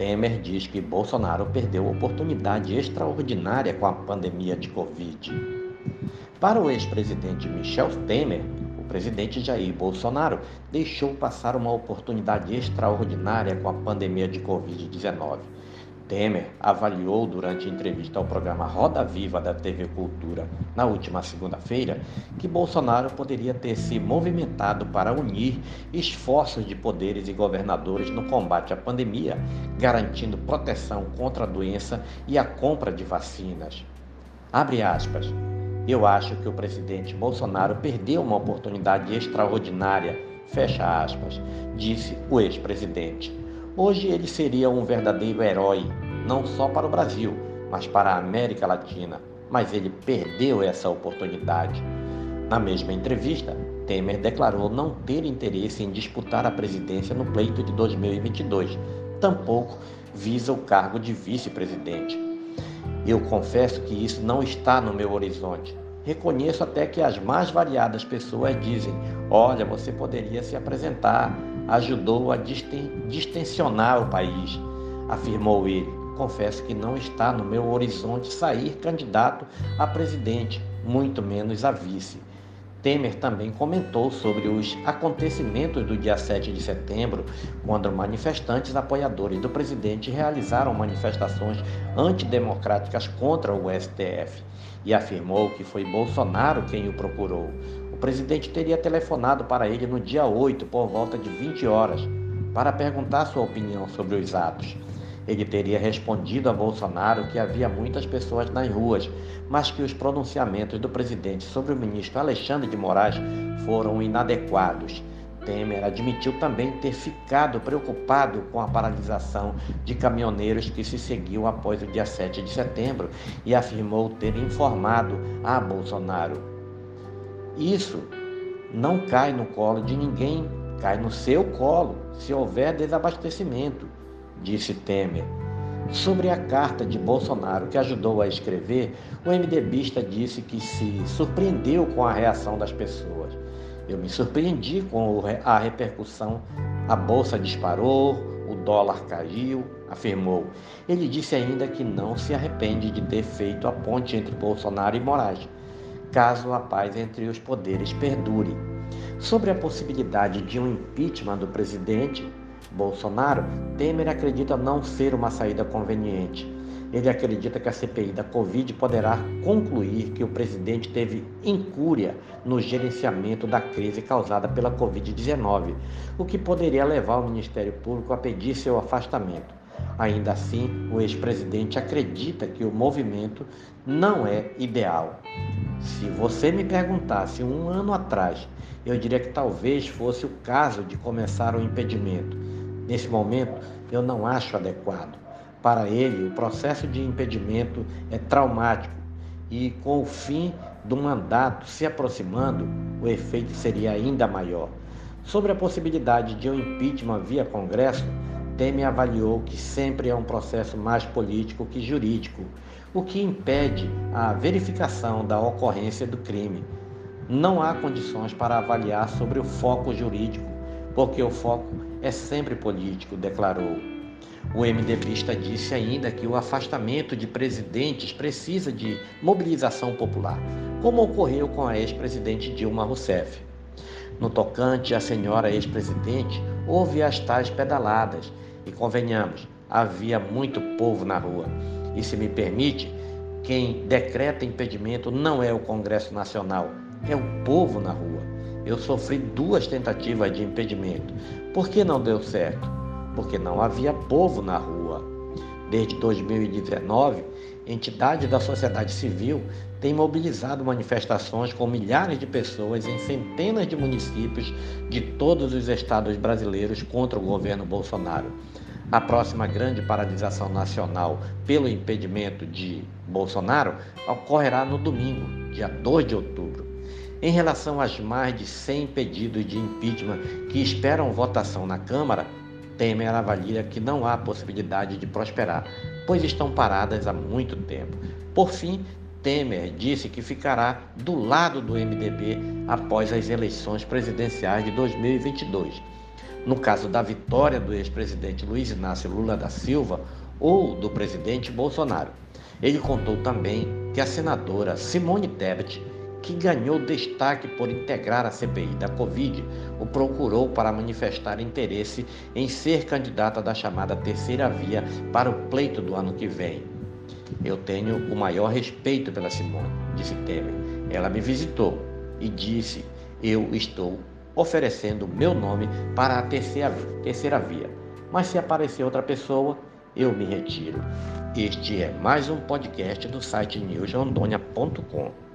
Temer diz que Bolsonaro perdeu oportunidade extraordinária com a pandemia de Covid. Para o ex-presidente Michel Temer, o presidente Jair Bolsonaro deixou passar uma oportunidade extraordinária com a pandemia de Covid-19. Temer avaliou durante entrevista ao programa Roda Viva da TV Cultura na última segunda-feira que Bolsonaro poderia ter se movimentado para unir esforços de poderes e governadores no combate à pandemia, garantindo proteção contra a doença e a compra de vacinas. Abre aspas. Eu acho que o presidente Bolsonaro perdeu uma oportunidade extraordinária, fecha aspas, disse o ex-presidente. Hoje ele seria um verdadeiro herói, não só para o Brasil, mas para a América Latina. Mas ele perdeu essa oportunidade. Na mesma entrevista, Temer declarou não ter interesse em disputar a presidência no pleito de 2022, tampouco visa o cargo de vice-presidente. Eu confesso que isso não está no meu horizonte. Reconheço até que as mais variadas pessoas dizem: olha, você poderia se apresentar, ajudou a distensionar o país, afirmou ele. Confesso que não está no meu horizonte sair candidato a presidente, muito menos a vice. Temer também comentou sobre os acontecimentos do dia 7 de setembro, quando manifestantes apoiadores do presidente realizaram manifestações antidemocráticas contra o STF e afirmou que foi Bolsonaro quem o procurou. O presidente teria telefonado para ele no dia 8, por volta de 20 horas, para perguntar sua opinião sobre os atos. Ele teria respondido a Bolsonaro que havia muitas pessoas nas ruas, mas que os pronunciamentos do presidente sobre o ministro Alexandre de Moraes foram inadequados. Temer admitiu também ter ficado preocupado com a paralisação de caminhoneiros que se seguiu após o dia 7 de setembro e afirmou ter informado a Bolsonaro. Isso não cai no colo de ninguém, cai no seu colo se houver desabastecimento disse Temer. Sobre a carta de Bolsonaro que ajudou a escrever, o MDBista disse que se surpreendeu com a reação das pessoas. Eu me surpreendi com a repercussão. A bolsa disparou, o dólar caiu, afirmou. Ele disse ainda que não se arrepende de ter feito a ponte entre Bolsonaro e Moraes, caso a paz entre os poderes perdure. Sobre a possibilidade de um impeachment do presidente, Bolsonaro, Temer acredita não ser uma saída conveniente. Ele acredita que a CPI da Covid poderá concluir que o presidente teve incúria no gerenciamento da crise causada pela Covid-19, o que poderia levar o Ministério Público a pedir seu afastamento. Ainda assim, o ex-presidente acredita que o movimento não é ideal. Se você me perguntasse um ano atrás, eu diria que talvez fosse o caso de começar o impedimento Nesse momento, eu não acho adequado. Para ele, o processo de impedimento é traumático e, com o fim do mandato se aproximando, o efeito seria ainda maior. Sobre a possibilidade de um impeachment via Congresso, Temer avaliou que sempre é um processo mais político que jurídico, o que impede a verificação da ocorrência do crime. Não há condições para avaliar sobre o foco jurídico porque o foco é sempre político, declarou. O MDBista disse ainda que o afastamento de presidentes precisa de mobilização popular, como ocorreu com a ex-presidente Dilma Rousseff. No tocante à senhora ex-presidente, houve as tais pedaladas e, convenhamos, havia muito povo na rua. E se me permite, quem decreta impedimento não é o Congresso Nacional, é o povo na rua. Eu sofri duas tentativas de impedimento. Por que não deu certo? Porque não havia povo na rua. Desde 2019, entidades da sociedade civil têm mobilizado manifestações com milhares de pessoas em centenas de municípios de todos os estados brasileiros contra o governo Bolsonaro. A próxima grande paralisação nacional pelo impedimento de Bolsonaro ocorrerá no domingo, dia 2 de outubro. Em relação às mais de 100 pedidos de impeachment que esperam votação na Câmara, Temer avalia que não há possibilidade de prosperar, pois estão paradas há muito tempo. Por fim, Temer disse que ficará do lado do MDB após as eleições presidenciais de 2022. no caso da vitória do ex-presidente Luiz Inácio Lula da Silva ou do presidente Bolsonaro. Ele contou também que a senadora Simone Tebet, que ganhou destaque por integrar a CPI da Covid, o procurou para manifestar interesse em ser candidata da chamada terceira via para o pleito do ano que vem. Eu tenho o maior respeito pela Simone, disse Temer. Ela me visitou e disse: Eu estou oferecendo meu nome para a terceira, terceira via. Mas se aparecer outra pessoa, eu me retiro. Este é mais um podcast do site newsrondônia.com.